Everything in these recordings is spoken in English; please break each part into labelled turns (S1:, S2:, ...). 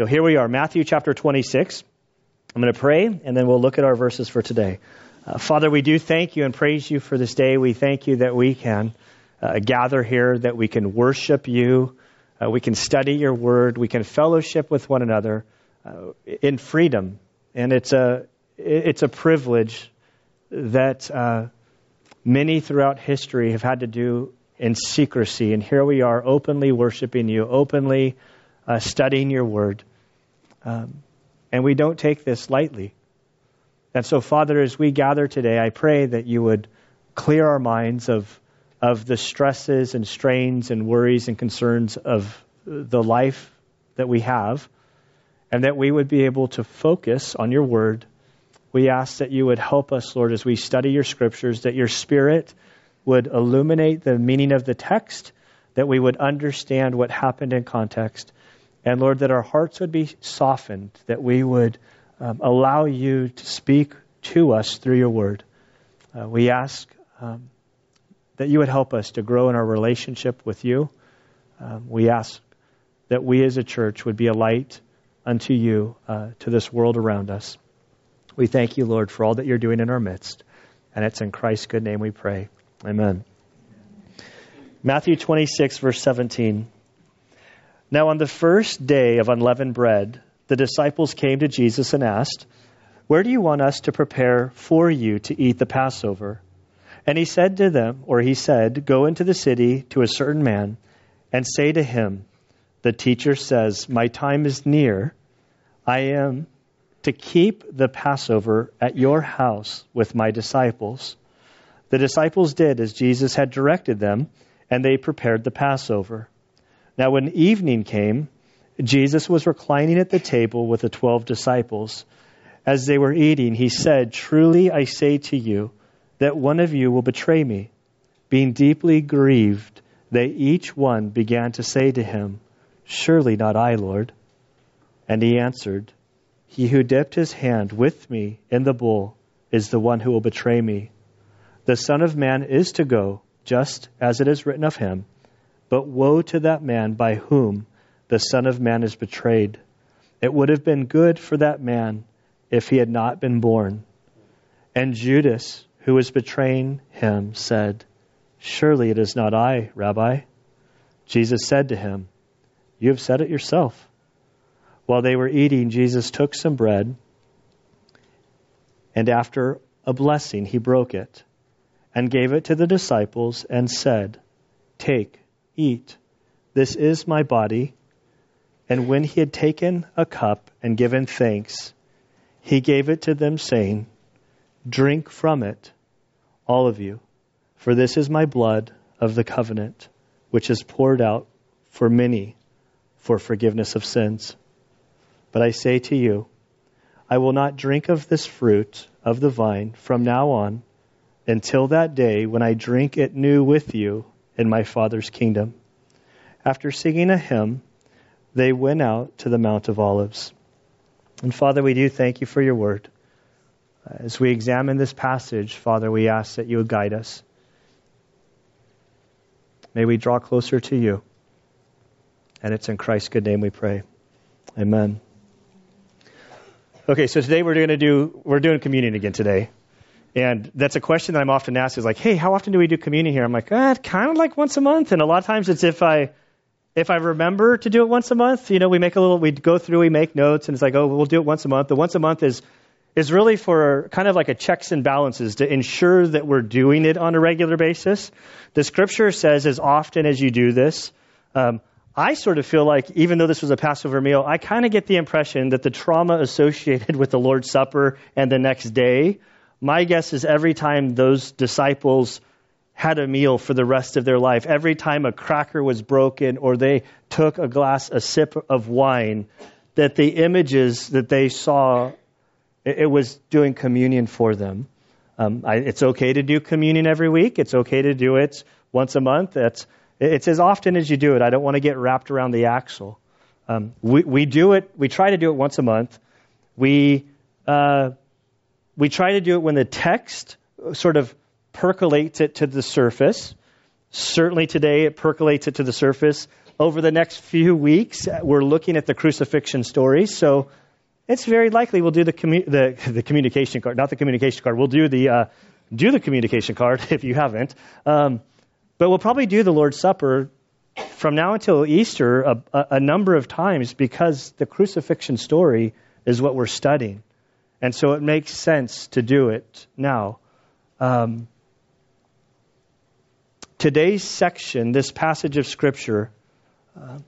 S1: So here we are, Matthew chapter 26. I'm going to pray, and then we'll look at our verses for today. Uh, Father, we do thank you and praise you for this day. We thank you that we can uh, gather here, that we can worship you, uh, we can study your word, we can fellowship with one another uh, in freedom. And it's a, it's a privilege that uh, many throughout history have had to do in secrecy. And here we are openly worshiping you, openly uh, studying your word. Um, and we don't take this lightly. And so, Father, as we gather today, I pray that you would clear our minds of, of the stresses and strains and worries and concerns of the life that we have, and that we would be able to focus on your word. We ask that you would help us, Lord, as we study your scriptures, that your spirit would illuminate the meaning of the text, that we would understand what happened in context, and Lord, that our hearts would be softened, that we would um, allow you to speak to us through your word. Uh, we ask um, that you would help us to grow in our relationship with you. Um, we ask that we as a church would be a light unto you uh, to this world around us. We thank you, Lord, for all that you're doing in our midst. And it's in Christ's good name we pray. Amen. Matthew 26, verse 17. Now, on the first day of unleavened bread, the disciples came to Jesus and asked, Where do you want us to prepare for you to eat the Passover? And he said to them, or he said, Go into the city to a certain man and say to him, The teacher says, My time is near. I am to keep the Passover at your house with my disciples. The disciples did as Jesus had directed them, and they prepared the Passover. Now, when evening came, Jesus was reclining at the table with the twelve disciples. As they were eating, he said, Truly I say to you, that one of you will betray me. Being deeply grieved, they each one began to say to him, Surely not I, Lord. And he answered, He who dipped his hand with me in the bowl is the one who will betray me. The Son of Man is to go, just as it is written of him. But woe to that man by whom the Son of Man is betrayed. It would have been good for that man if he had not been born. And Judas, who was betraying him, said, Surely it is not I, Rabbi. Jesus said to him, You have said it yourself. While they were eating, Jesus took some bread, and after a blessing, he broke it and gave it to the disciples and said, Take Eat, this is my body. And when he had taken a cup and given thanks, he gave it to them, saying, Drink from it, all of you, for this is my blood of the covenant, which is poured out for many for forgiveness of sins. But I say to you, I will not drink of this fruit of the vine from now on until that day when I drink it new with you in my Father's kingdom. After singing a hymn, they went out to the Mount of Olives. And Father, we do thank you for your word. As we examine this passage, Father, we ask that you would guide us. May we draw closer to you. And it's in Christ's good name we pray. Amen. Okay, so today we're going to do we're doing communion again today. And that's a question that I'm often asked is like, hey, how often do we do communion here? I'm like, eh, kind of like once a month. And a lot of times it's if I if I remember to do it once a month, you know, we make a little, we go through, we make notes, and it's like, oh, we'll do it once a month. The once a month is is really for kind of like a checks and balances to ensure that we're doing it on a regular basis. The scripture says, as often as you do this, um, I sort of feel like, even though this was a Passover meal, I kind of get the impression that the trauma associated with the Lord's Supper and the next day my guess is every time those disciples had a meal for the rest of their life, every time a cracker was broken or they took a glass, a sip of wine, that the images that they saw, it, was doing communion for them. Um, I, it's okay to do communion every week. It's okay to do it once a month. It's, it's as often as you do it. I don't want to get wrapped around the axle. Um, we, we do it, we try to do it once a month. We, uh, we try to do it when the text sort of percolates it to the surface. Certainly today it percolates it to the surface. over the next few weeks, we're looking at the crucifixion story. So it's very likely we'll do the, commu- the, the communication card, not the communication card. We'll do the, uh, do the communication card if you haven't. Um, but we'll probably do the Lord's Supper from now until Easter a, a, a number of times because the crucifixion story is what we're studying. And so it makes sense to do it now. Um, today's section, this passage of Scripture, uh,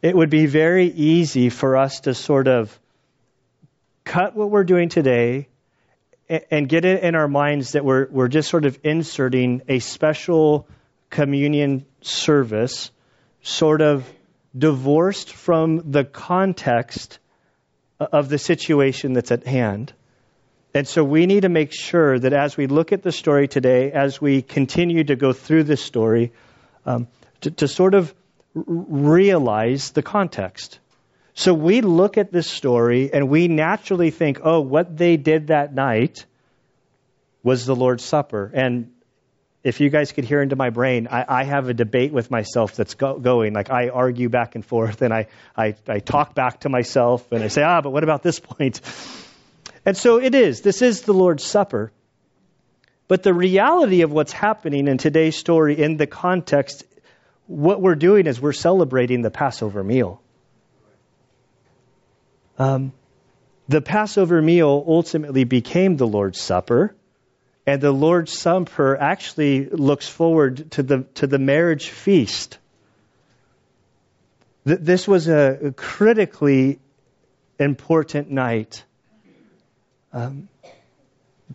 S1: it would be very easy for us to sort of cut what we're doing today and, and get it in our minds that we're, we're just sort of inserting a special communion service, sort of divorced from the context of the situation that's at hand. And so we need to make sure that as we look at the story today, as we continue to go through this story, um, to, to sort of realize the context. So we look at this story and we naturally think, oh, what they did that night was the Lord's Supper. And if you guys could hear into my brain, I, I have a debate with myself that's go, going. Like I argue back and forth, and I, I, I talk back to myself, and I say, ah, but what about this point? And so it is. This is the Lord's Supper. But the reality of what's happening in today's story, in the context, what we're doing is we're celebrating the Passover meal. Um, the Passover meal ultimately became the Lord's Supper and the Lord's Supper actually looks forward to the, to the marriage feast. This was a critically important night. Um,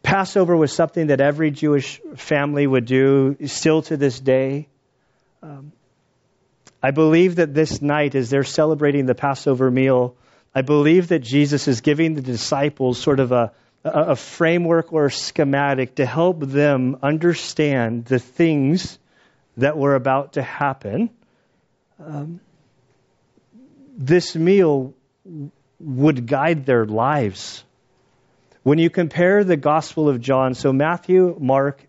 S1: Passover was something that every Jewish family would do still to this day. Um, I believe that this night, as they're celebrating the Passover meal, I believe that Jesus is giving the disciples sort of a, a framework or a schematic to help them understand the things that were about to happen. Um, this meal would guide their lives. When you compare the Gospel of John, so Matthew, Mark,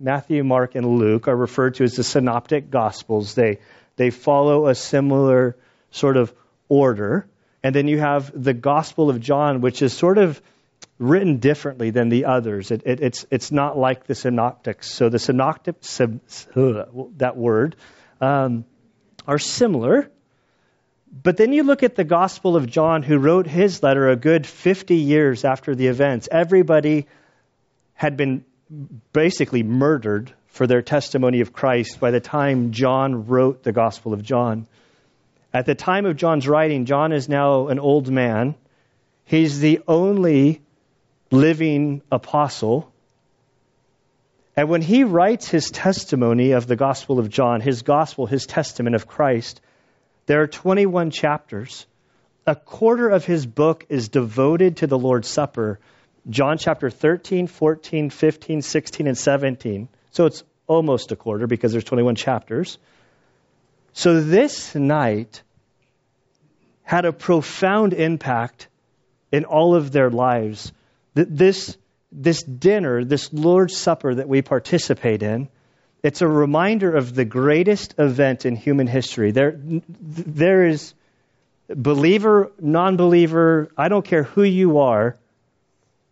S1: Matthew, Mark, and Luke are referred to as the synoptic Gospels. They they follow a similar sort of order. And then you have the Gospel of John, which is sort of written differently than the others. It, it, it's, it's not like the synoptics. So the synoptics, that word, um, are similar. But then you look at the Gospel of John, who wrote his letter a good 50 years after the events. Everybody had been basically murdered for their testimony of Christ by the time John wrote the Gospel of John. At the time of John's writing, John is now an old man. He's the only living apostle. And when he writes his testimony of the Gospel of John, his gospel, his testament of Christ, there are 21 chapters. A quarter of his book is devoted to the Lord's Supper. John chapter 13, 14, 15, 16, and 17. So it's almost a quarter because there's 21 chapters. So this night had a profound impact in all of their lives this, this dinner, this Lord's Supper that we participate in, it's a reminder of the greatest event in human history. There, there is believer, non believer, I don't care who you are,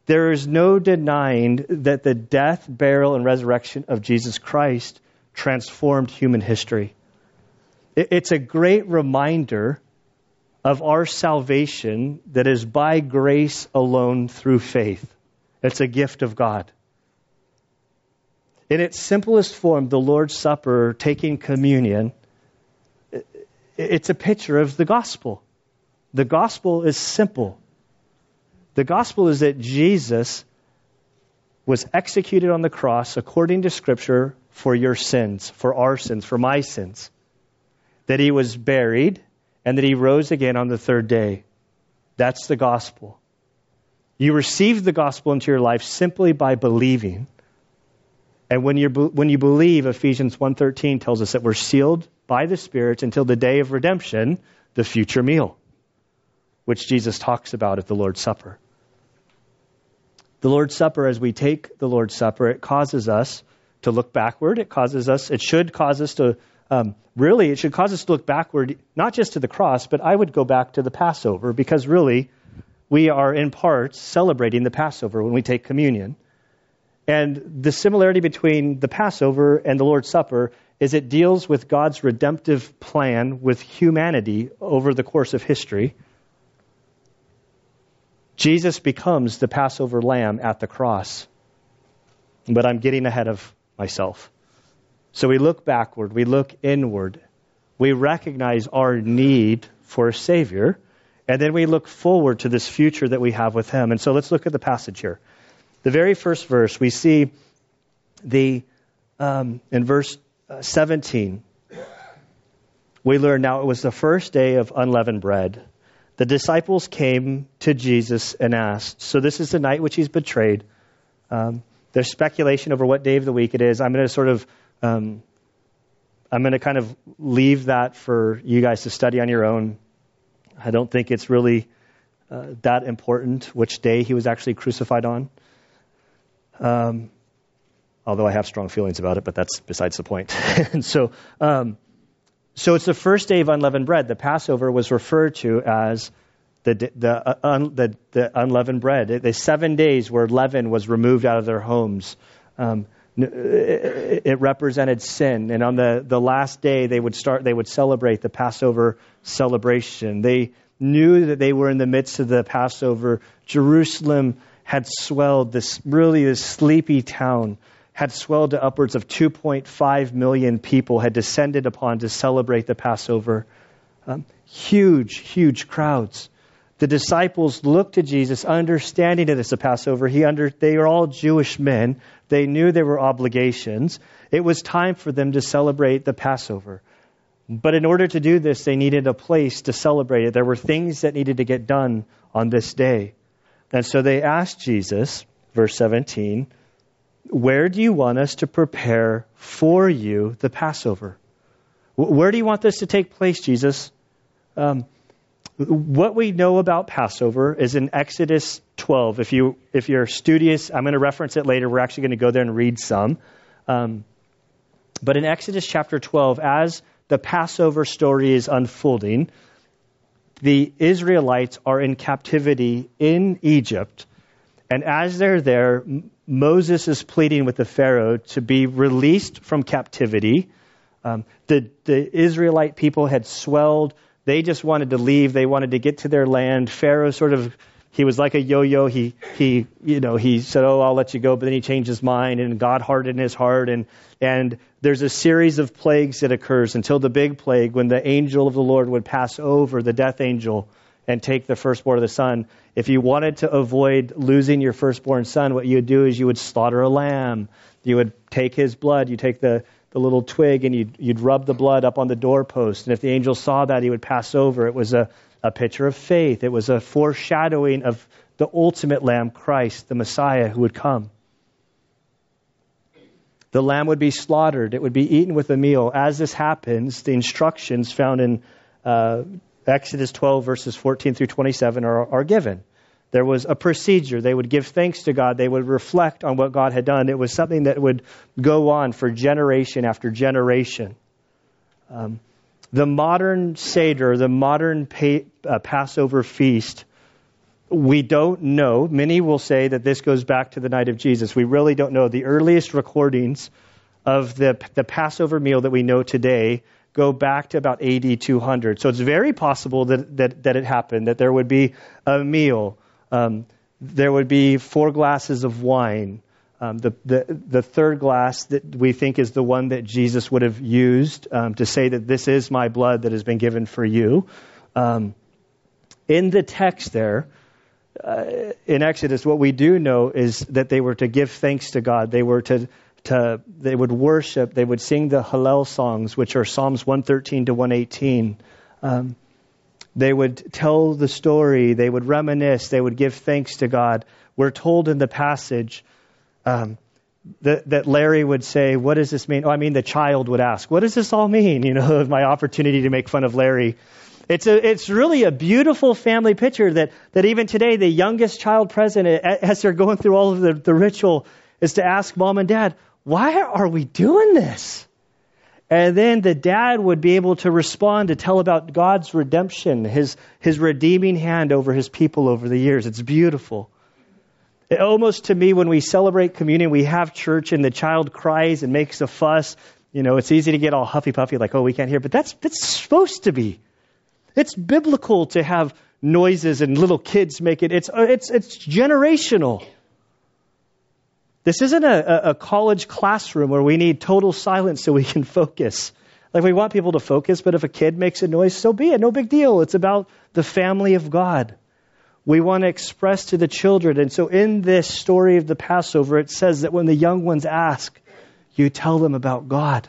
S1: there is no denying that the death, burial, and resurrection of Jesus Christ transformed human history. It's a great reminder of our salvation that is by grace alone through faith. It's a gift of God. In its simplest form, the Lord's Supper, taking communion, it's a picture of the gospel. The gospel is simple. The gospel is that Jesus was executed on the cross according to Scripture for your sins, for our sins, for my sins. That he was buried and that he rose again on the third day. That's the gospel. You receive the gospel into your life simply by believing. And when you when you believe, Ephesians 1:13 tells us that we're sealed by the Spirit until the day of redemption, the future meal, which Jesus talks about at the Lord's Supper. The Lord's Supper, as we take the Lord's Supper, it causes us to look backward. It causes us, it should cause us to um, really, it should cause us to look backward, not just to the cross, but I would go back to the Passover, because really, we are in part celebrating the Passover when we take communion. And the similarity between the Passover and the Lord's Supper is it deals with God's redemptive plan with humanity over the course of history. Jesus becomes the Passover lamb at the cross. But I'm getting ahead of myself. So we look backward, we look inward, we recognize our need for a Savior, and then we look forward to this future that we have with Him. And so let's look at the passage here. The very first verse, we see the, um, in verse uh, 17, we learn now it was the first day of unleavened bread. The disciples came to Jesus and asked, So this is the night which he's betrayed. Um, there's speculation over what day of the week it is. I'm going to sort of um, I'm going to kind of leave that for you guys to study on your own. I don't think it's really uh, that important which day he was actually crucified on. Um, although I have strong feelings about it, but that's besides the point. and so, um, so it's the first day of unleavened bread. The Passover was referred to as the the, uh, un, the, the unleavened bread. The seven days where leaven was removed out of their homes. Um, it represented sin. And on the, the last day, they would start, they would celebrate the Passover celebration. They knew that they were in the midst of the Passover. Jerusalem had swelled, this really this sleepy town had swelled to upwards of 2.5 million people, had descended upon to celebrate the Passover. Um, huge, huge crowds. The disciples looked to Jesus, understanding that it's a Passover. He under, they are all Jewish men. They knew there were obligations. It was time for them to celebrate the Passover. But in order to do this, they needed a place to celebrate it. There were things that needed to get done on this day. And so they asked Jesus, verse 17, Where do you want us to prepare for you the Passover? Where do you want this to take place, Jesus? Um, what we know about Passover is in Exodus 12. If you if you're studious, I'm going to reference it later. We're actually going to go there and read some. Um, but in Exodus chapter 12, as the Passover story is unfolding, the Israelites are in captivity in Egypt, and as they're there, Moses is pleading with the Pharaoh to be released from captivity. Um, the the Israelite people had swelled they just wanted to leave. They wanted to get to their land. Pharaoh sort of, he was like a yo-yo. He, he, you know, he said, "Oh, I'll let you go," but then he changed his mind, and God hardened his heart, and and there's a series of plagues that occurs until the big plague, when the angel of the Lord would pass over the death angel and take the firstborn of the son. If you wanted to avoid losing your firstborn son, what you would do is you would slaughter a lamb. You would take his blood. You take the the little twig and you'd, you'd rub the blood up on the doorpost. And if the angel saw that, he would pass over. It was a, a picture of faith, it was a foreshadowing of the ultimate Lamb, Christ, the Messiah who would come. The lamb would be slaughtered, it would be eaten with a meal. As this happens, the instructions found in uh, Exodus 12, verses 14 through 27, are, are given. There was a procedure. They would give thanks to God. They would reflect on what God had done. It was something that would go on for generation after generation. Um, the modern Seder, the modern uh, Passover feast, we don't know. Many will say that this goes back to the night of Jesus. We really don't know. The earliest recordings of the, the Passover meal that we know today go back to about AD 200. So it's very possible that, that, that it happened, that there would be a meal um, there would be four glasses of wine. Um, the, the, the third glass that we think is the one that Jesus would have used um, to say that this is my blood that has been given for you. Um, in the text there, uh, in Exodus, what we do know is that they were to give thanks to God. They were to, to they would worship. They would sing the Hallel songs, which are Psalms 113 to 118. Um, they would tell the story. They would reminisce. They would give thanks to God. We're told in the passage um, that, that Larry would say, What does this mean? Oh, I mean, the child would ask, What does this all mean? You know, my opportunity to make fun of Larry. It's, a, it's really a beautiful family picture that, that even today, the youngest child present, as they're going through all of the, the ritual, is to ask mom and dad, Why are we doing this? And then the dad would be able to respond to tell about God's redemption, his, his redeeming hand over his people over the years. It's beautiful. It, almost to me, when we celebrate communion, we have church and the child cries and makes a fuss. You know, it's easy to get all huffy puffy, like, oh, we can't hear. But that's, that's supposed to be. It's biblical to have noises and little kids make it. It's, it's, it's generational. This isn't a, a college classroom where we need total silence so we can focus. Like we want people to focus, but if a kid makes a noise, so be it. No big deal. It's about the family of God. We want to express to the children. And so in this story of the Passover, it says that when the young ones ask, you tell them about God.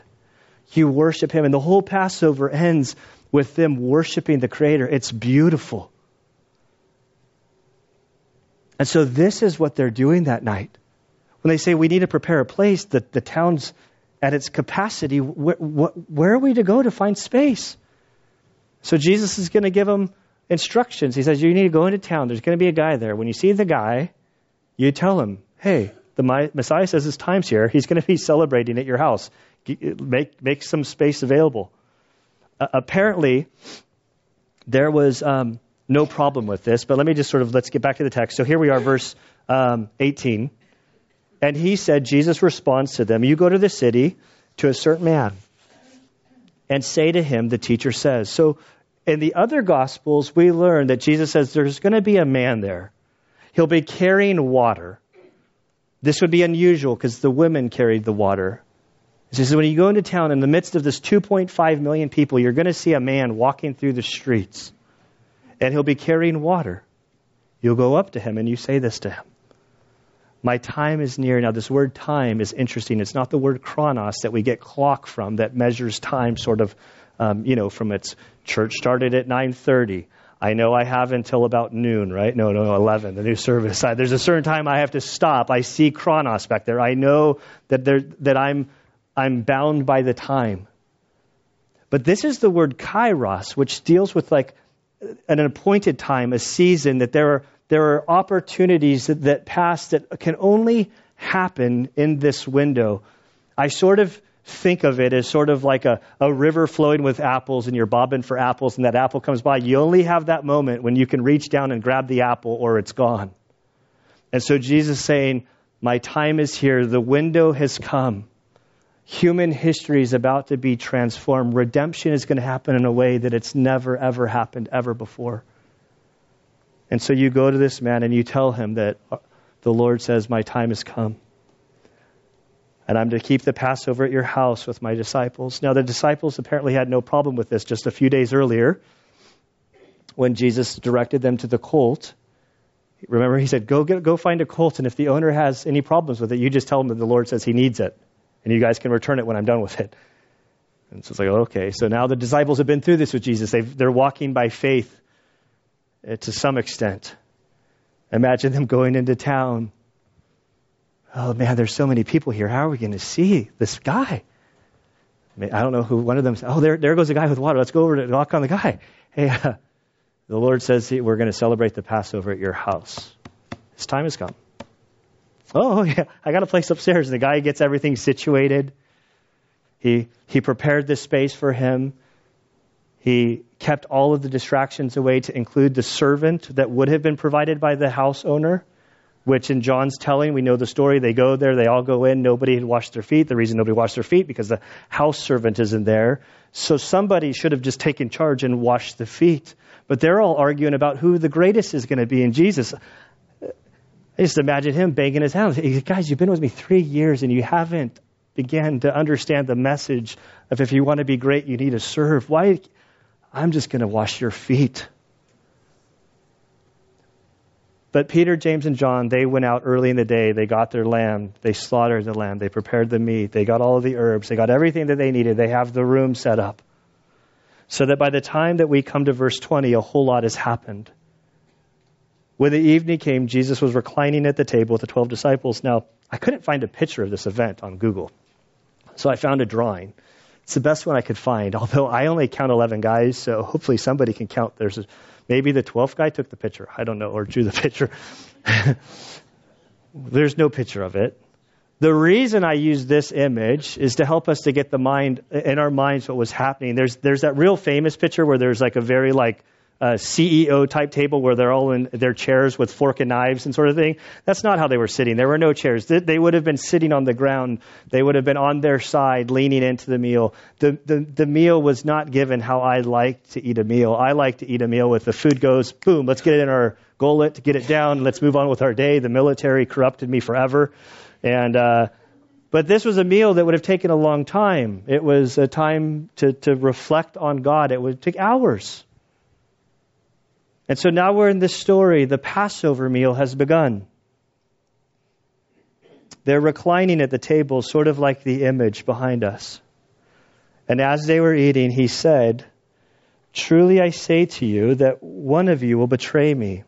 S1: You worship Him. And the whole Passover ends with them worshiping the Creator. It's beautiful. And so this is what they're doing that night. When they say we need to prepare a place, that the town's at its capacity, wh- wh- where are we to go to find space? So Jesus is going to give them instructions. He says, You need to go into town. There's going to be a guy there. When you see the guy, you tell him, Hey, the Messiah says his time's here. He's going to be celebrating at your house. Make, make some space available. Uh, apparently, there was um, no problem with this, but let me just sort of let's get back to the text. So here we are, verse um, 18. And he said, Jesus responds to them, You go to the city to a certain man and say to him, The teacher says. So in the other Gospels, we learn that Jesus says there's going to be a man there. He'll be carrying water. This would be unusual because the women carried the water. He says, when you go into town, in the midst of this 2.5 million people, you're going to see a man walking through the streets, and he'll be carrying water. You'll go up to him and you say this to him my time is near. Now, this word time is interesting. It's not the word chronos that we get clock from that measures time sort of, um, you know, from its church started at 9.30. I know I have until about noon, right? No, no, 11, the new service. I, there's a certain time I have to stop. I see chronos back there. I know that, there, that I'm, I'm bound by the time. But this is the word kairos, which deals with like an appointed time, a season, that there are there are opportunities that, that pass that can only happen in this window. I sort of think of it as sort of like a, a river flowing with apples and you're bobbing for apples and that apple comes by. You only have that moment when you can reach down and grab the apple or it's gone. And so Jesus saying, My time is here. The window has come. Human history is about to be transformed. Redemption is going to happen in a way that it's never, ever happened ever before. And so you go to this man and you tell him that uh, the Lord says, My time has come. And I'm to keep the Passover at your house with my disciples. Now, the disciples apparently had no problem with this. Just a few days earlier, when Jesus directed them to the colt, remember he said, Go, get, go find a colt, and if the owner has any problems with it, you just tell him that the Lord says he needs it, and you guys can return it when I'm done with it. And so it's like, okay. So now the disciples have been through this with Jesus. They've, they're walking by faith to some extent. Imagine them going into town. Oh man, there's so many people here. How are we going to see this guy? I, don't know who one of them. Oh, there, there goes a guy with water. Let's go over and knock on the guy. Hey, uh, the Lord says we're going to celebrate the Passover at your house. His time has come. Oh yeah, I got a place upstairs. And The guy gets everything situated. He he prepared this space for him. He kept all of the distractions away to include the servant that would have been provided by the house owner, which in John's telling, we know the story. They go there, they all go in, nobody had washed their feet. The reason nobody washed their feet because the house servant isn't there. So somebody should have just taken charge and washed the feet. But they're all arguing about who the greatest is going to be in Jesus. I just imagine him banging his hands. Hey, guys, you've been with me three years and you haven't began to understand the message of if you want to be great, you need to serve. Why? I'm just going to wash your feet. But Peter, James, and John, they went out early in the day. They got their lamb. They slaughtered the lamb. They prepared the meat. They got all of the herbs. They got everything that they needed. They have the room set up. So that by the time that we come to verse 20, a whole lot has happened. When the evening came, Jesus was reclining at the table with the 12 disciples. Now, I couldn't find a picture of this event on Google. So I found a drawing. It's the best one I could find, although I only count 11 guys, so hopefully somebody can count. There's a, maybe the 12th guy took the picture. I don't know, or drew the picture. There's no picture of it. The reason I use this image is to help us to get the mind in our minds what was happening. There's there's that real famous picture where there's like a very like uh, CEO type table where they're all in their chairs with fork and knives and sort of thing. That's not how they were sitting. There were no chairs. They, they would have been sitting on the ground. They would have been on their side, leaning into the meal. The, the, the meal was not given how I like to eat a meal. I like to eat a meal with the food goes, boom, let's get it in our gullet get it down. Let's move on with our day. The military corrupted me forever. And, uh, but this was a meal that would have taken a long time. It was a time to, to reflect on God. It would take hours. And so now we're in this story. The Passover meal has begun. They're reclining at the table, sort of like the image behind us. And as they were eating, he said, Truly I say to you that one of you will betray me.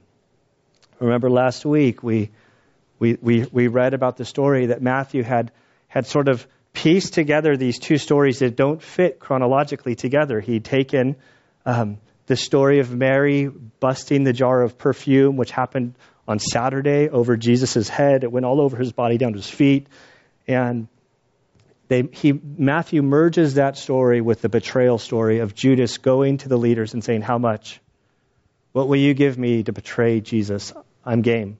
S1: Remember last week we we, we, we read about the story that Matthew had, had sort of pieced together these two stories that don't fit chronologically together. He'd taken um, the story of Mary busting the jar of perfume, which happened on Saturday over Jesus' head. It went all over his body down to his feet. And they, he, Matthew merges that story with the betrayal story of Judas going to the leaders and saying, How much? What will you give me to betray Jesus? I'm game.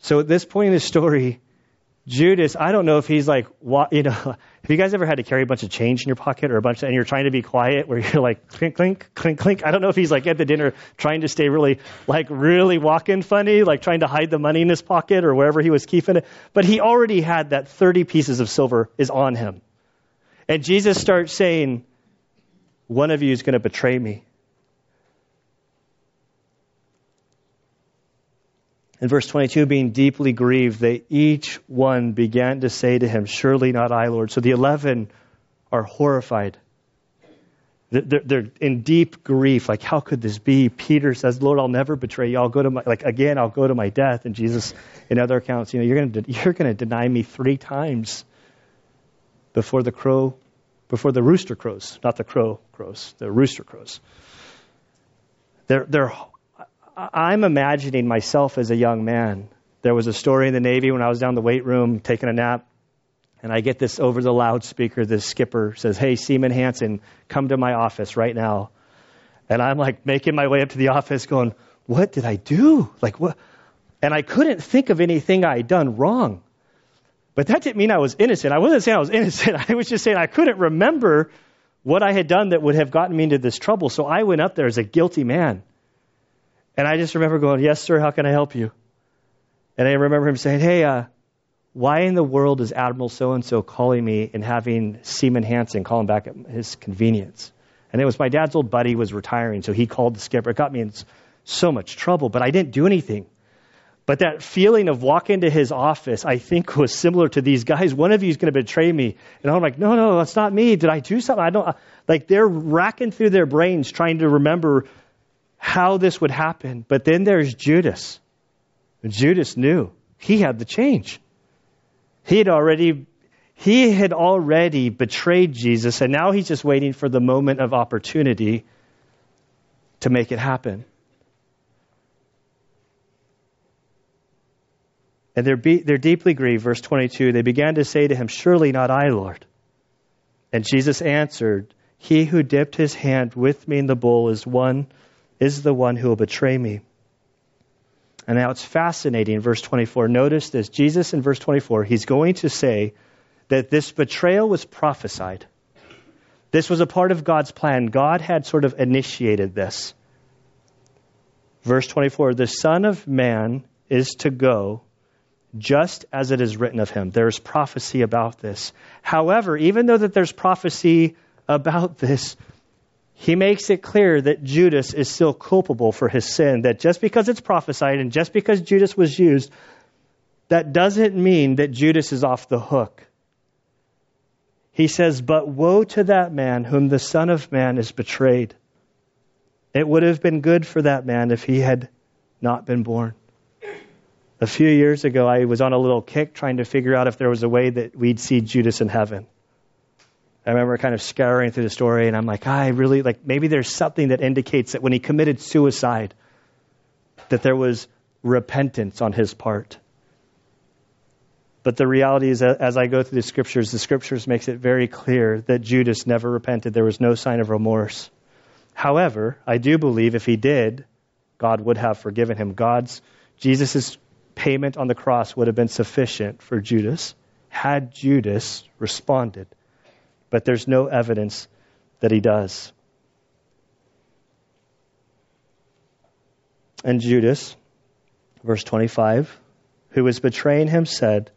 S1: So at this point in the story, Judas, I don't know if he's like, you know, have you guys ever had to carry a bunch of change in your pocket or a bunch of, and you're trying to be quiet where you're like clink, clink, clink, clink. I don't know if he's like at the dinner trying to stay really, like really walking funny, like trying to hide the money in his pocket or wherever he was keeping it. But he already had that 30 pieces of silver is on him. And Jesus starts saying, one of you is going to betray me. In verse 22, being deeply grieved, they each one began to say to him, Surely not I, Lord. So the eleven are horrified. They're, they're in deep grief. Like, how could this be? Peter says, Lord, I'll never betray you. I'll go to my, like, again, I'll go to my death. And Jesus, in other accounts, you know, you're going to, you're going to deny me three times before the crow, before the rooster crows. Not the crow crows, the rooster crows. They're, they're I'm imagining myself as a young man. There was a story in the Navy when I was down the weight room taking a nap, and I get this over the loudspeaker. This skipper says, Hey, Seaman Hansen, come to my office right now. And I'm like making my way up to the office going, What did I do? Like, what? And I couldn't think of anything I had done wrong. But that didn't mean I was innocent. I wasn't saying I was innocent. I was just saying I couldn't remember what I had done that would have gotten me into this trouble. So I went up there as a guilty man. And I just remember going, Yes, sir, how can I help you? And I remember him saying, Hey, uh, why in the world is Admiral so and so calling me and having Seaman Hansen call him back at his convenience? And it was my dad's old buddy was retiring, so he called the skipper. It got me in so much trouble, but I didn't do anything. But that feeling of walking into his office, I think, was similar to these guys. One of you is going to betray me. And I'm like, no, no, that's not me. Did I do something? I don't. Like they're racking through their brains trying to remember how this would happen. But then there's Judas. Judas knew he had the change. He had already he had already betrayed Jesus, and now he's just waiting for the moment of opportunity to make it happen. And they're, be, they're deeply grieved. Verse 22 they began to say to him, Surely not I, Lord. And Jesus answered, He who dipped his hand with me in the bowl is one is the one who will betray me. And now it's fascinating, verse 24. Notice this Jesus in verse 24, he's going to say that this betrayal was prophesied. This was a part of God's plan. God had sort of initiated this. Verse 24 The Son of Man is to go just as it is written of him. There's prophecy about this. However, even though that there's prophecy about this, he makes it clear that Judas is still culpable for his sin, that just because it's prophesied and just because Judas was used, that doesn't mean that Judas is off the hook. He says, But woe to that man whom the Son of Man is betrayed. It would have been good for that man if he had not been born. A few years ago, I was on a little kick trying to figure out if there was a way that we'd see Judas in heaven. I remember kind of scouring through the story, and I'm like, ah, I really like maybe there's something that indicates that when he committed suicide, that there was repentance on his part. But the reality is, as I go through the scriptures, the scriptures makes it very clear that Judas never repented. There was no sign of remorse. However, I do believe if he did, God would have forgiven him. God's Jesus' payment on the cross would have been sufficient for Judas had Judas responded. But there's no evidence that he does. And Judas, verse 25, who was betraying him, said,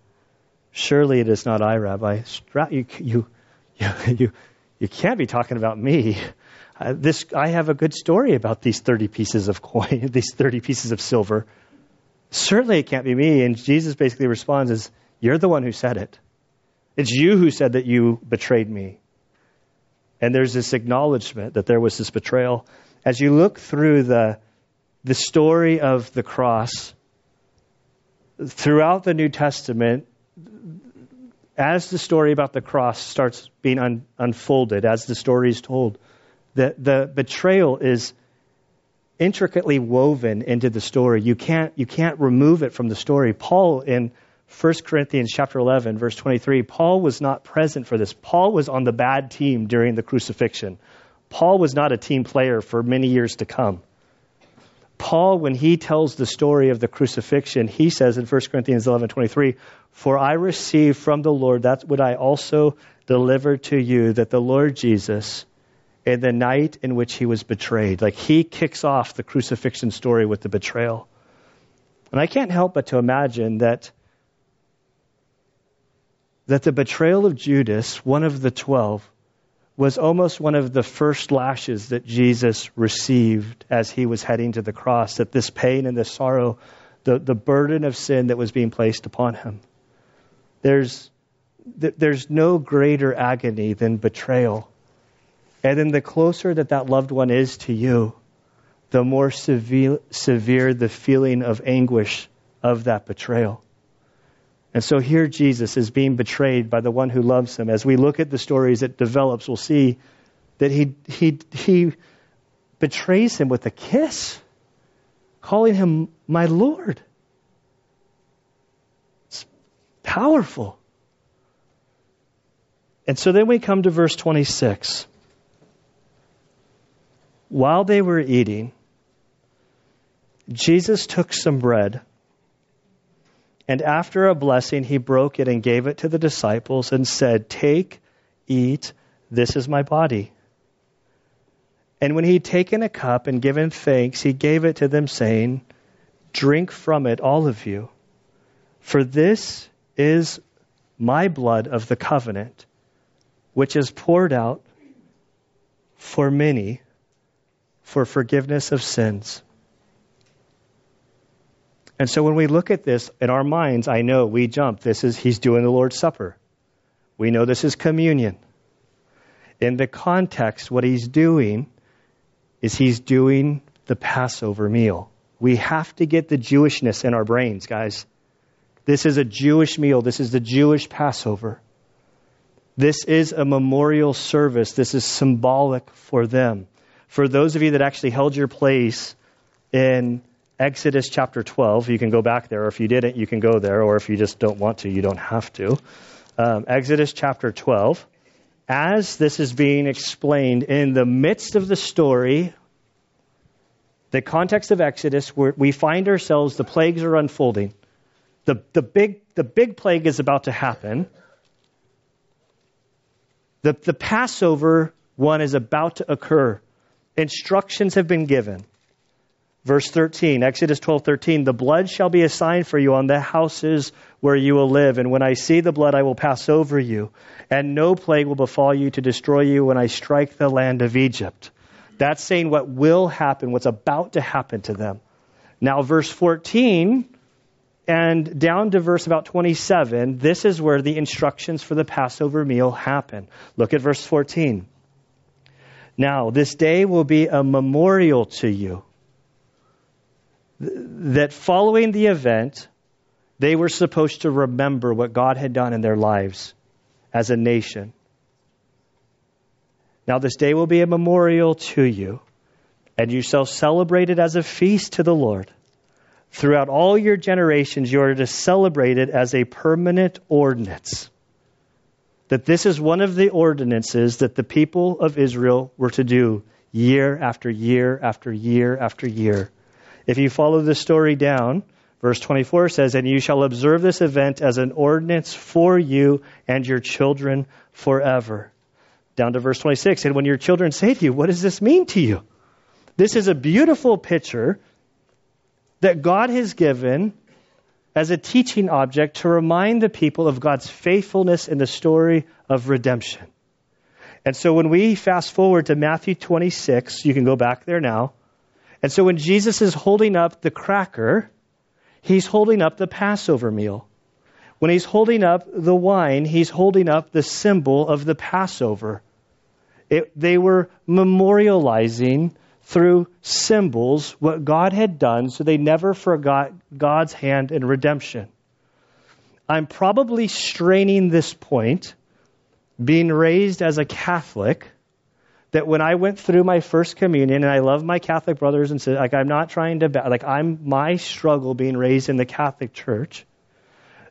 S1: Surely it is not I, Rabbi. You, you, you, you can't be talking about me. Uh, this, I have a good story about these 30 pieces of coin, these 30 pieces of silver. Certainly it can't be me. And Jesus basically responds as, You're the one who said it. It's you who said that you betrayed me. And there's this acknowledgement that there was this betrayal. As you look through the, the story of the cross, throughout the New Testament, as the story about the cross starts being un, unfolded, as the story is told, the, the betrayal is intricately woven into the story. You can't, you can't remove it from the story. Paul in 1 Corinthians chapter 11 verse 23, Paul was not present for this. Paul was on the bad team during the crucifixion. Paul was not a team player for many years to come. Paul, when he tells the story of the crucifixion, he says in 1 Corinthians 11:23, "For I received from the Lord that what I also delivered to you, that the Lord Jesus, in the night in which he was betrayed, like he kicks off the crucifixion story with the betrayal." And I can't help but to imagine that that the betrayal of Judas, one of the twelve, was almost one of the first lashes that Jesus received as he was heading to the cross, that this pain and this sorrow, the, the burden of sin that was being placed upon him. There's, there's no greater agony than betrayal. And then the closer that that loved one is to you, the more severe, severe the feeling of anguish of that betrayal. And so here Jesus is being betrayed by the one who loves him. As we look at the stories it develops, we'll see that he, he, he betrays him with a kiss, calling him my Lord. It's powerful. And so then we come to verse 26. While they were eating, Jesus took some bread and after a blessing, he broke it and gave it to the disciples and said, Take, eat, this is my body. And when he had taken a cup and given thanks, he gave it to them, saying, Drink from it, all of you, for this is my blood of the covenant, which is poured out for many for forgiveness of sins. And so when we look at this in our minds, I know we jump. This is, he's doing the Lord's Supper. We know this is communion. In the context, what he's doing is he's doing the Passover meal. We have to get the Jewishness in our brains, guys. This is a Jewish meal. This is the Jewish Passover. This is a memorial service. This is symbolic for them. For those of you that actually held your place in Exodus chapter 12. You can go back there, or if you didn't, you can go there, or if you just don't want to, you don't have to. Um, Exodus chapter 12. As this is being explained in the midst of the story, the context of Exodus, where we find ourselves, the plagues are unfolding. The, the, big, the big plague is about to happen. The, the Passover one is about to occur. Instructions have been given. Verse 13, Exodus 12:13, "The blood shall be a sign for you on the houses where you will live, and when I see the blood I will pass over you, and no plague will befall you to destroy you when I strike the land of Egypt." That's saying what will happen, what's about to happen to them. Now verse 14 and down to verse about 27, this is where the instructions for the Passover meal happen. Look at verse 14. Now, this day will be a memorial to you that following the event, they were supposed to remember what God had done in their lives as a nation. Now, this day will be a memorial to you, and you shall celebrate it as a feast to the Lord. Throughout all your generations, you are to celebrate it as a permanent ordinance. That this is one of the ordinances that the people of Israel were to do year after year after year after year. If you follow the story down, verse 24 says, And you shall observe this event as an ordinance for you and your children forever. Down to verse 26, and when your children say to you, What does this mean to you? This is a beautiful picture that God has given as a teaching object to remind the people of God's faithfulness in the story of redemption. And so when we fast forward to Matthew 26, you can go back there now. And so when Jesus is holding up the cracker, he's holding up the Passover meal. When he's holding up the wine, he's holding up the symbol of the Passover. It, they were memorializing through symbols what God had done so they never forgot God's hand in redemption. I'm probably straining this point, being raised as a Catholic, that when I went through my first communion, and I love my Catholic brothers and sisters, like I'm not trying to, like I'm, my struggle being raised in the Catholic Church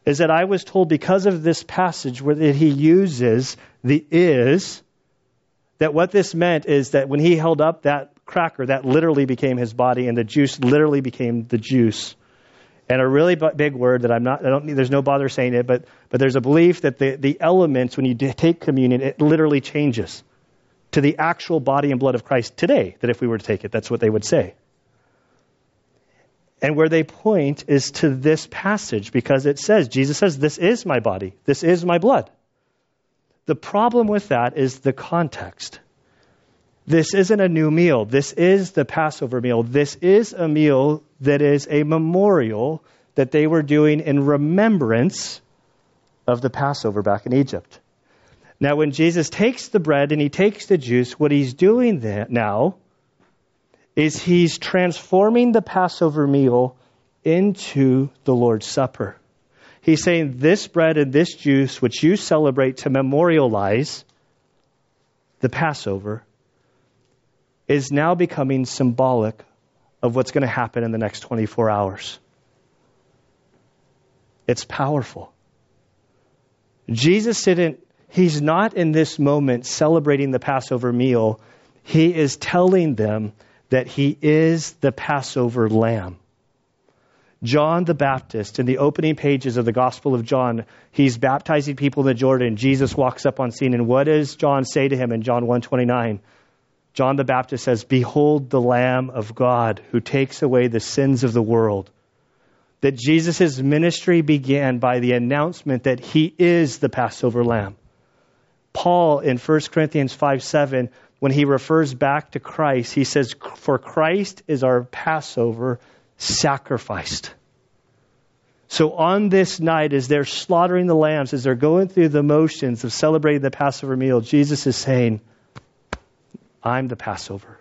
S1: is that I was told because of this passage where that he uses the is, that what this meant is that when he held up that cracker, that literally became his body, and the juice literally became the juice. And a really big word that I'm not, I don't, there's no bother saying it, but, but there's a belief that the, the elements, when you take communion, it literally changes to the actual body and blood of Christ today, that if we were to take it, that's what they would say. And where they point is to this passage because it says, Jesus says, This is my body, this is my blood. The problem with that is the context. This isn't a new meal. This is the Passover meal. This is a meal that is a memorial that they were doing in remembrance of the Passover back in Egypt. Now, when Jesus takes the bread and he takes the juice, what he's doing now is he's transforming the Passover meal into the Lord's Supper. He's saying, This bread and this juice, which you celebrate to memorialize the Passover, is now becoming symbolic of what's going to happen in the next 24 hours. It's powerful. Jesus didn't, he's not in this moment celebrating the Passover meal. He is telling them that he is the Passover lamb. John the Baptist, in the opening pages of the Gospel of John, he's baptizing people in the Jordan. Jesus walks up on scene, and what does John say to him in John 129? John the Baptist says, Behold the Lamb of God who takes away the sins of the world. That Jesus' ministry began by the announcement that he is the Passover Lamb. Paul in 1 Corinthians 5 7, when he refers back to Christ, he says, For Christ is our Passover sacrificed. So on this night, as they're slaughtering the lambs, as they're going through the motions of celebrating the Passover meal, Jesus is saying, I'm the Passover.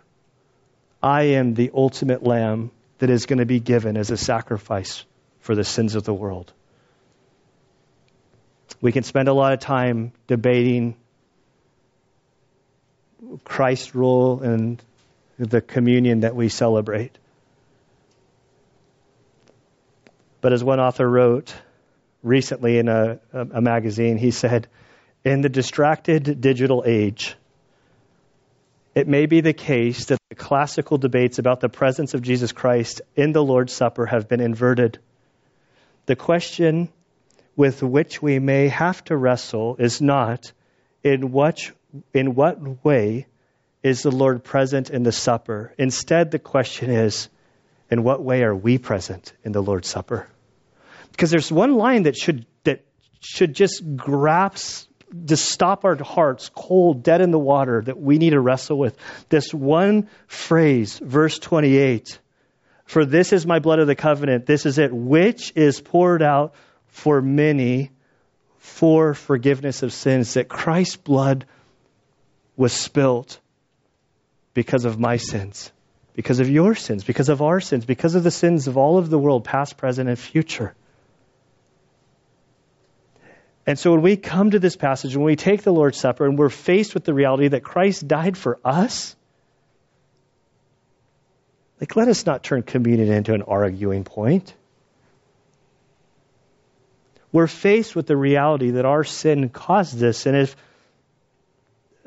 S1: I am the ultimate lamb that is going to be given as a sacrifice for the sins of the world. We can spend a lot of time debating Christ's role in the communion that we celebrate. But as one author wrote recently in a, a, magazine, he said, In the distracted digital age, it may be the case that the classical debates about the presence of Jesus Christ in the Lord's Supper have been inverted. The question with which we may have to wrestle is not in what, in what way is the Lord present in the supper? Instead, the question is, in what way are we present in the Lord's Supper? Because there's one line that should, that should just grasp to stop our hearts cold, dead in the water that we need to wrestle with. This one phrase, verse 28 For this is my blood of the covenant, this is it, which is poured out for many for forgiveness of sins. That Christ's blood was spilt because of my sins, because of your sins, because of our sins, because of the sins of all of the world, past, present, and future. And so when we come to this passage, when we take the Lord's Supper and we're faced with the reality that Christ died for us, Like, let us not turn communion into an arguing point. We're faced with the reality that our sin caused this, and if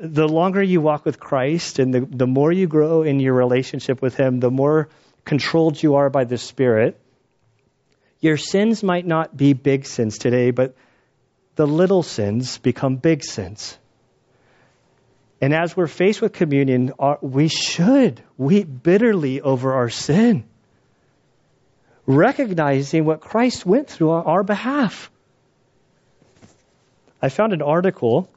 S1: the longer you walk with Christ and the, the more you grow in your relationship with Him, the more controlled you are by the Spirit, your sins might not be big sins today, but the little sins become big sins. And as we're faced with communion, we should weep bitterly over our sin, recognizing what Christ went through on our behalf. I found an article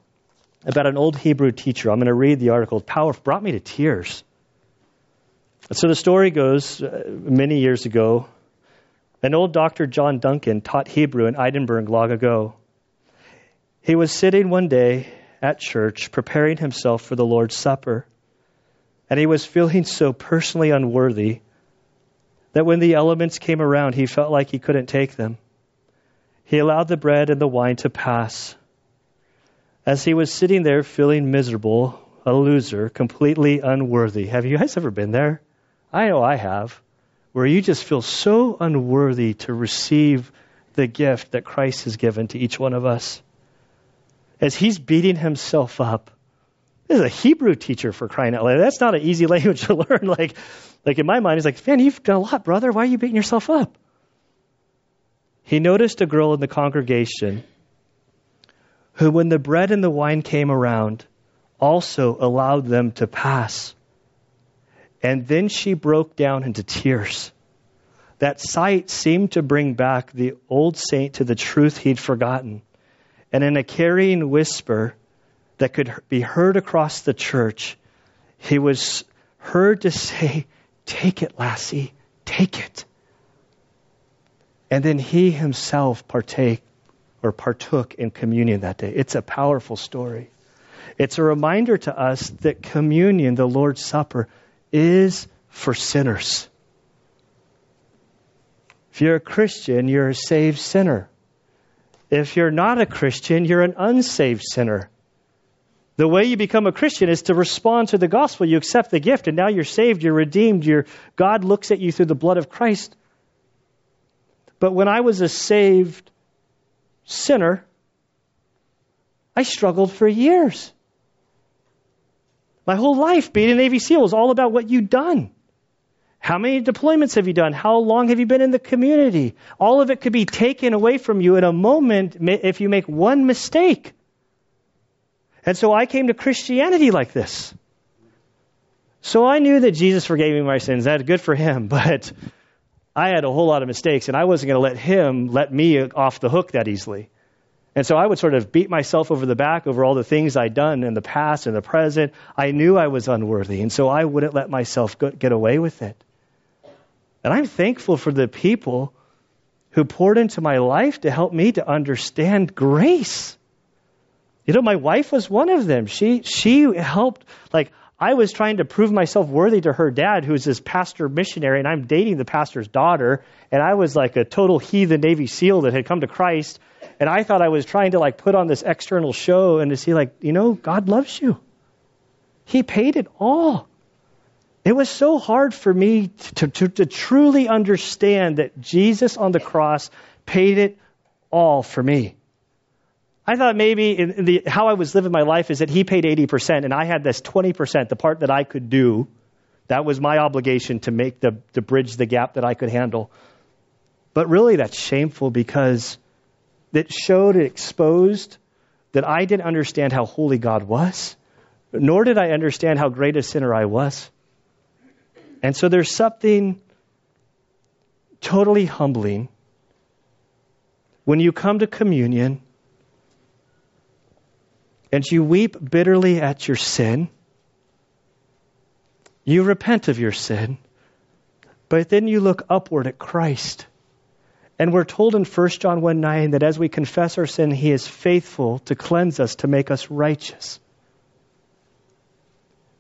S1: about an old Hebrew teacher. I'm going to read the article. Power brought me to tears. So the story goes uh, many years ago, an old Dr. John Duncan taught Hebrew in Edinburgh long ago. He was sitting one day at church preparing himself for the Lord's Supper, and he was feeling so personally unworthy that when the elements came around, he felt like he couldn't take them. He allowed the bread and the wine to pass. As he was sitting there feeling miserable, a loser, completely unworthy. Have you guys ever been there? I know I have. Where you just feel so unworthy to receive the gift that Christ has given to each one of us. As he's beating himself up. This is a Hebrew teacher for crying out loud. That's not an easy language to learn. Like, like in my mind, he's like, man, you've done a lot, brother. Why are you beating yourself up? He noticed a girl in the congregation who, when the bread and the wine came around, also allowed them to pass. And then she broke down into tears. That sight seemed to bring back the old saint to the truth he'd forgotten. And in a carrying whisper that could be heard across the church, he was heard to say, Take it, lassie, take it. And then he himself partake or partook in communion that day. It's a powerful story. It's a reminder to us that communion, the Lord's Supper, is for sinners. If you're a Christian, you're a saved sinner. If you're not a Christian, you're an unsaved sinner. The way you become a Christian is to respond to the gospel. You accept the gift, and now you're saved, you're redeemed, you're, God looks at you through the blood of Christ. But when I was a saved sinner, I struggled for years. My whole life being a Navy SEAL was all about what you'd done. How many deployments have you done? How long have you been in the community? All of it could be taken away from you in a moment if you make one mistake. And so I came to Christianity like this. So I knew that Jesus forgave me my sins. That's good for him, but I had a whole lot of mistakes, and I wasn't going to let him let me off the hook that easily. And so I would sort of beat myself over the back over all the things I'd done in the past and the present. I knew I was unworthy, and so I wouldn't let myself get away with it. And I'm thankful for the people who poured into my life to help me to understand grace. You know, my wife was one of them. She she helped like I was trying to prove myself worthy to her dad, who's this pastor missionary, and I'm dating the pastor's daughter, and I was like a total heathen Navy SEAL that had come to Christ, and I thought I was trying to like put on this external show and to see like, you know, God loves you. He paid it all. It was so hard for me to, to, to truly understand that Jesus on the cross paid it all for me. I thought maybe in, the, how I was living my life is that he paid 80% and I had this 20%, the part that I could do. That was my obligation to make the, to bridge the gap that I could handle. But really that's shameful because it showed, it exposed that I didn't understand how holy God was, nor did I understand how great a sinner I was. And so there's something totally humbling when you come to communion and you weep bitterly at your sin, you repent of your sin, but then you look upward at Christ. And we're told in 1 John 1 9 that as we confess our sin, he is faithful to cleanse us, to make us righteous.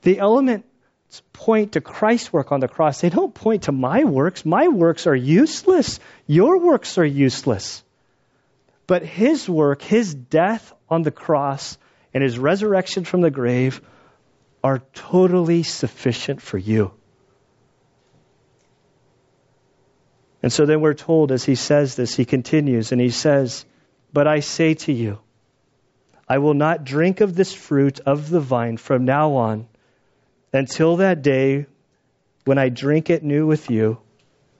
S1: The elements point to Christ's work on the cross. They don't point to my works. My works are useless. Your works are useless. But his work, his death on the cross, and his resurrection from the grave are totally sufficient for you. And so then we're told as he says this, he continues and he says, But I say to you, I will not drink of this fruit of the vine from now on until that day when I drink it new with you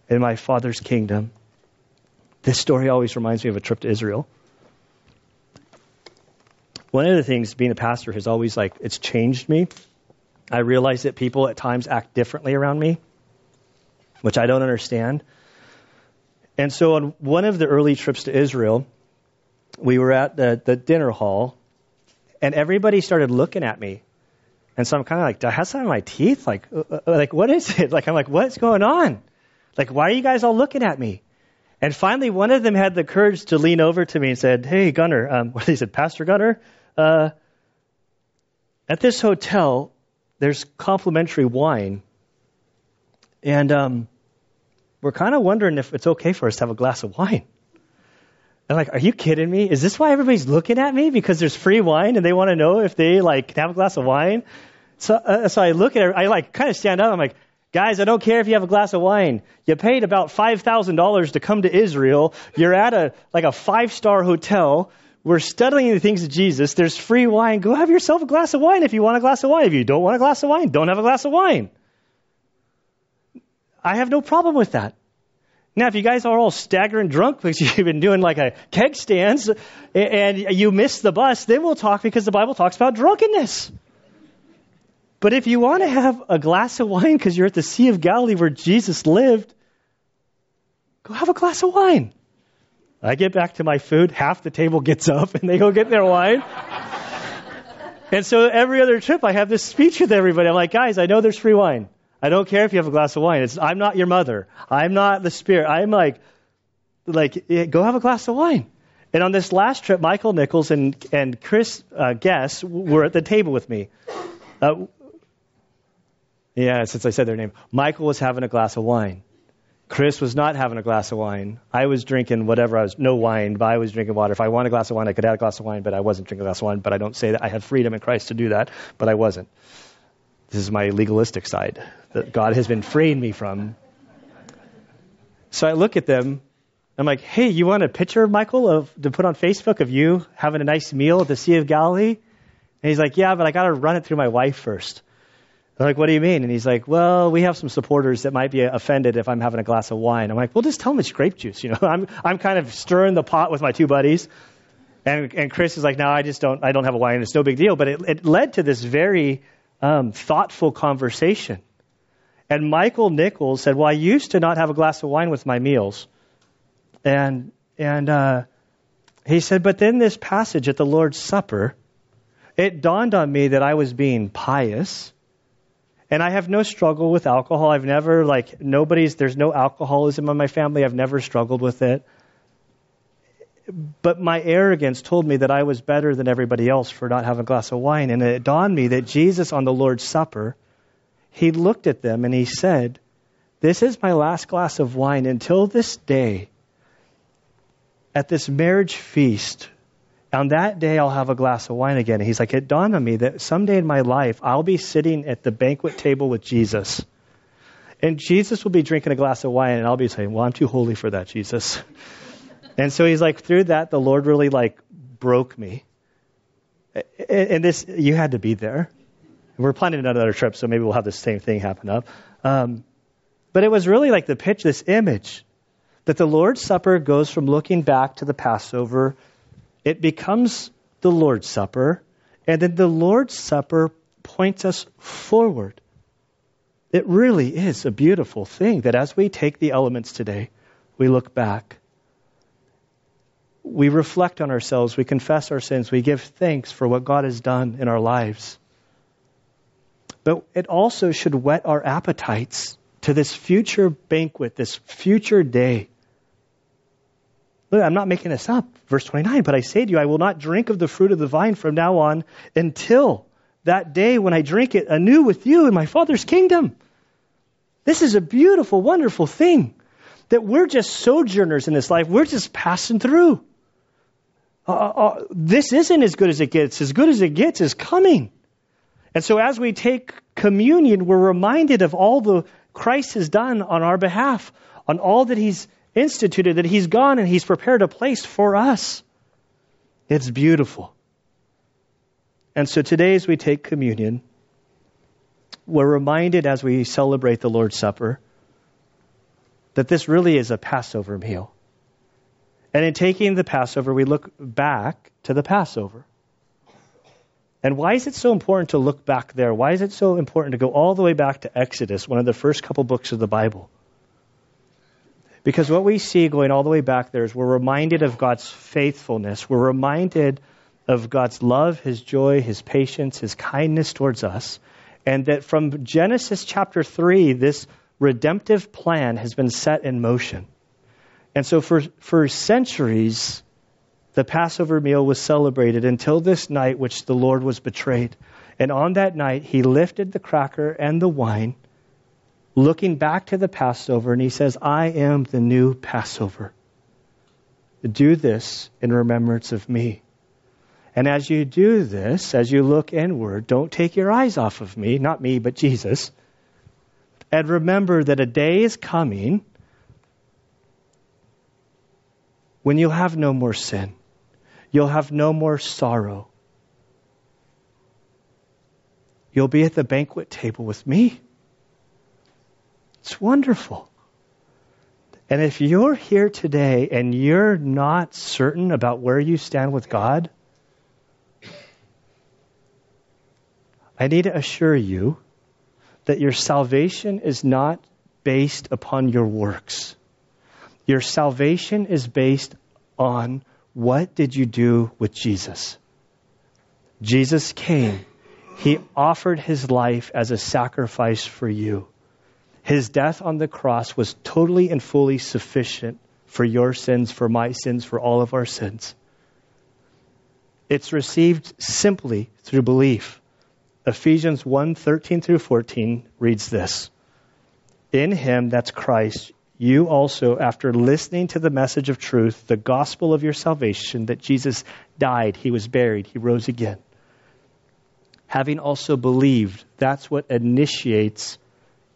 S1: in my Father's kingdom. This story always reminds me of a trip to Israel. One of the things being a pastor has always like it's changed me. I realize that people at times act differently around me, which I don't understand. And so on one of the early trips to Israel, we were at the, the dinner hall, and everybody started looking at me. And so I'm kind of like, do I have something in my teeth? Like, uh, uh, like what is it? Like, I'm like, what's going on? Like, why are you guys all looking at me? And finally, one of them had the courage to lean over to me and said, "Hey, Gunner," um, what he said, Pastor Gunner, uh, at this hotel, there's complimentary wine, and um, we're kind of wondering if it's okay for us to have a glass of wine. I'm like, are you kidding me? Is this why everybody's looking at me because there's free wine and they want to know if they like can have a glass of wine? So, uh, so I look at it, I like kind of stand up. I'm like, guys, I don't care if you have a glass of wine. You paid about five thousand dollars to come to Israel. You're at a like a five star hotel. We're studying the things of Jesus. There's free wine. Go have yourself a glass of wine if you want a glass of wine. If you don't want a glass of wine, don't have a glass of wine. I have no problem with that. Now, if you guys are all staggering drunk because you've been doing like a keg stands and you missed the bus, then we'll talk because the Bible talks about drunkenness. But if you want to have a glass of wine because you're at the Sea of Galilee where Jesus lived, go have a glass of wine. I get back to my food, half the table gets up and they go get their wine. and so every other trip I have this speech with everybody. I'm like, guys, I know there's free wine. I don't care if you have a glass of wine. It's, I'm not your mother. I'm not the spirit. I'm like, like, go have a glass of wine. And on this last trip, Michael Nichols and, and Chris uh, Guess were at the table with me. Uh, yeah, since I said their name. Michael was having a glass of wine. Chris was not having a glass of wine. I was drinking whatever I was, no wine, but I was drinking water. If I wanted a glass of wine, I could have a glass of wine, but I wasn't drinking a glass of wine. But I don't say that. I had freedom in Christ to do that, but I wasn't. This is my legalistic side that God has been freeing me from. So I look at them. I'm like, hey, you want a picture, Michael, of to put on Facebook of you having a nice meal at the Sea of Galilee? And he's like, yeah, but I got to run it through my wife first. I'm like, what do you mean? And he's like, well, we have some supporters that might be offended if I'm having a glass of wine. I'm like, well, just tell them it's grape juice. You know, I'm I'm kind of stirring the pot with my two buddies. And, and Chris is like, no, I just don't, I don't have a wine. It's no big deal. But it, it led to this very um, thoughtful conversation. And Michael Nichols said, "Well, I used to not have a glass of wine with my meals," and and uh, he said, "But then this passage at the Lord's Supper, it dawned on me that I was being pious." And I have no struggle with alcohol. I've never, like, nobody's, there's no alcoholism in my family. I've never struggled with it. But my arrogance told me that I was better than everybody else for not having a glass of wine. And it dawned me that Jesus on the Lord's Supper, he looked at them and he said, This is my last glass of wine until this day. At this marriage feast, on that day I'll have a glass of wine again. And he's like, It dawned on me that someday in my life I'll be sitting at the banquet table with Jesus. And Jesus will be drinking a glass of wine, and I'll be saying, Well, I'm too holy for that, Jesus. And so he's like, through that, the Lord really like broke me. And this, you had to be there. We're planning another trip, so maybe we'll have the same thing happen up. Um, but it was really like the pitch, this image that the Lord's Supper goes from looking back to the Passover, it becomes the Lord's Supper, and then the Lord's Supper points us forward. It really is a beautiful thing that as we take the elements today, we look back we reflect on ourselves, we confess our sins, we give thanks for what God has done in our lives. But it also should whet our appetites to this future banquet, this future day. Look, I'm not making this up. Verse 29, but I say to you, I will not drink of the fruit of the vine from now on until that day when I drink it anew with you in my Father's kingdom. This is a beautiful, wonderful thing that we're just sojourners in this life. We're just passing through. Uh, uh, uh, this isn't as good as it gets. As good as it gets is coming. And so as we take communion, we're reminded of all the Christ has done on our behalf, on all that He's instituted, that He's gone and He's prepared a place for us. It's beautiful. And so today, as we take communion, we're reminded as we celebrate the Lord's Supper that this really is a Passover meal. And in taking the Passover, we look back to the Passover. And why is it so important to look back there? Why is it so important to go all the way back to Exodus, one of the first couple books of the Bible? Because what we see going all the way back there is we're reminded of God's faithfulness. We're reminded of God's love, His joy, His patience, His kindness towards us. And that from Genesis chapter 3, this redemptive plan has been set in motion. And so for, for centuries, the Passover meal was celebrated until this night which the Lord was betrayed. And on that night, he lifted the cracker and the wine looking back to the Passover, and he says, I am the new Passover. Do this in remembrance of me. And as you do this, as you look inward, don't take your eyes off of me, not me, but Jesus. And remember that a day is coming when you'll have no more sin. You'll have no more sorrow. You'll be at the banquet table with me. It's wonderful. And if you're here today and you're not certain about where you stand with God, I need to assure you that your salvation is not based upon your works. Your salvation is based on what did you do with Jesus? Jesus came. He offered his life as a sacrifice for you. His death on the cross was totally and fully sufficient for your sins, for my sins, for all of our sins. It's received simply through belief. Ephesians 1 13 through 14 reads this In him, that's Christ, you also, after listening to the message of truth, the gospel of your salvation, that Jesus died, he was buried, he rose again. Having also believed, that's what initiates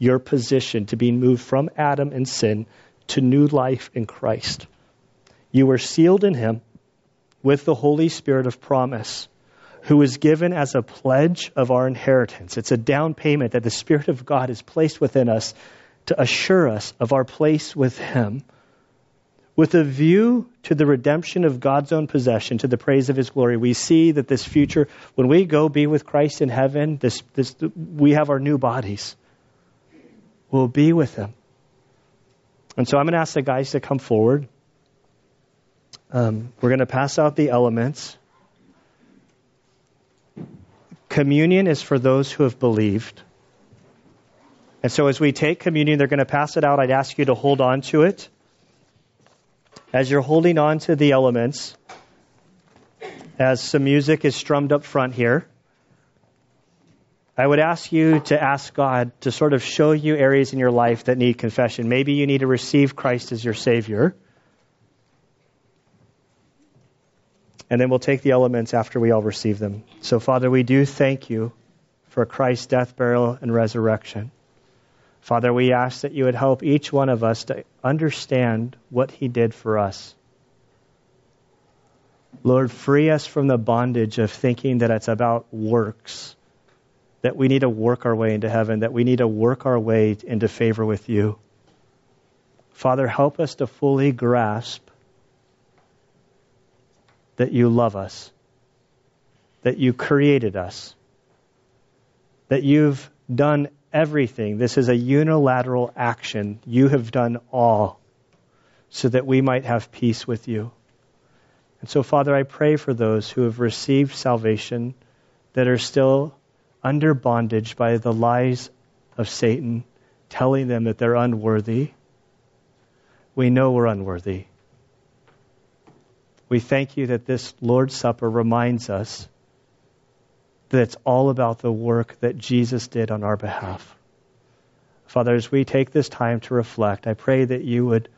S1: your position to be moved from Adam and sin to new life in Christ. You were sealed in Him with the Holy Spirit of promise, who is given as a pledge of our inheritance. It's a down payment that the Spirit of God has placed within us to assure us of our place with Him. With a view to the redemption of God's own possession, to the praise of His glory, we see that this future, when we go be with Christ in heaven, this, this, we have our new bodies will be with them. And so I'm going to ask the guys to come forward. Um, we're going to pass out the elements. Communion is for those who have believed. And so as we take communion, they're going to pass it out. I'd ask you to hold on to it. As you're holding on to the elements, as some music is strummed up front here, I would ask you to ask God to sort of show you areas in your life that need confession. Maybe you need to receive Christ as your Savior. And then we'll take the elements after we all receive them. So, Father, we do thank you for Christ's death, burial, and resurrection. Father, we ask that you would help each one of us to understand what he did for us. Lord, free us from the bondage of thinking that it's about works that we need to work our way into heaven, that we need to work our way into favor with you. Father, help us to fully grasp that you love us, that you created us, that you've done everything. This is a unilateral action. You have done all so that we might have peace with you. And so, Father, I pray for those who have received salvation that are still under bondage by the lies of Satan, telling them that they're unworthy. We know we're unworthy. We thank you that this Lord's Supper reminds us that it's all about the work that Jesus did on our behalf. Father, as we take this time to reflect, I pray that you would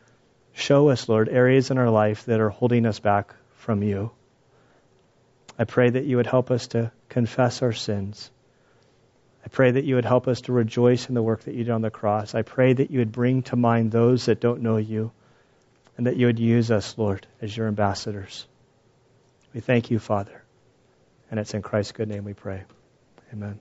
S1: show us, Lord, areas in our life that are holding us back from you. I pray that you would help us to confess our sins I pray that you would help us to rejoice in the work that you did on the cross. I pray that you would bring to mind those that don't know you and that you would use us, Lord, as your ambassadors. We thank you, Father. And it's in Christ's good name we pray. Amen.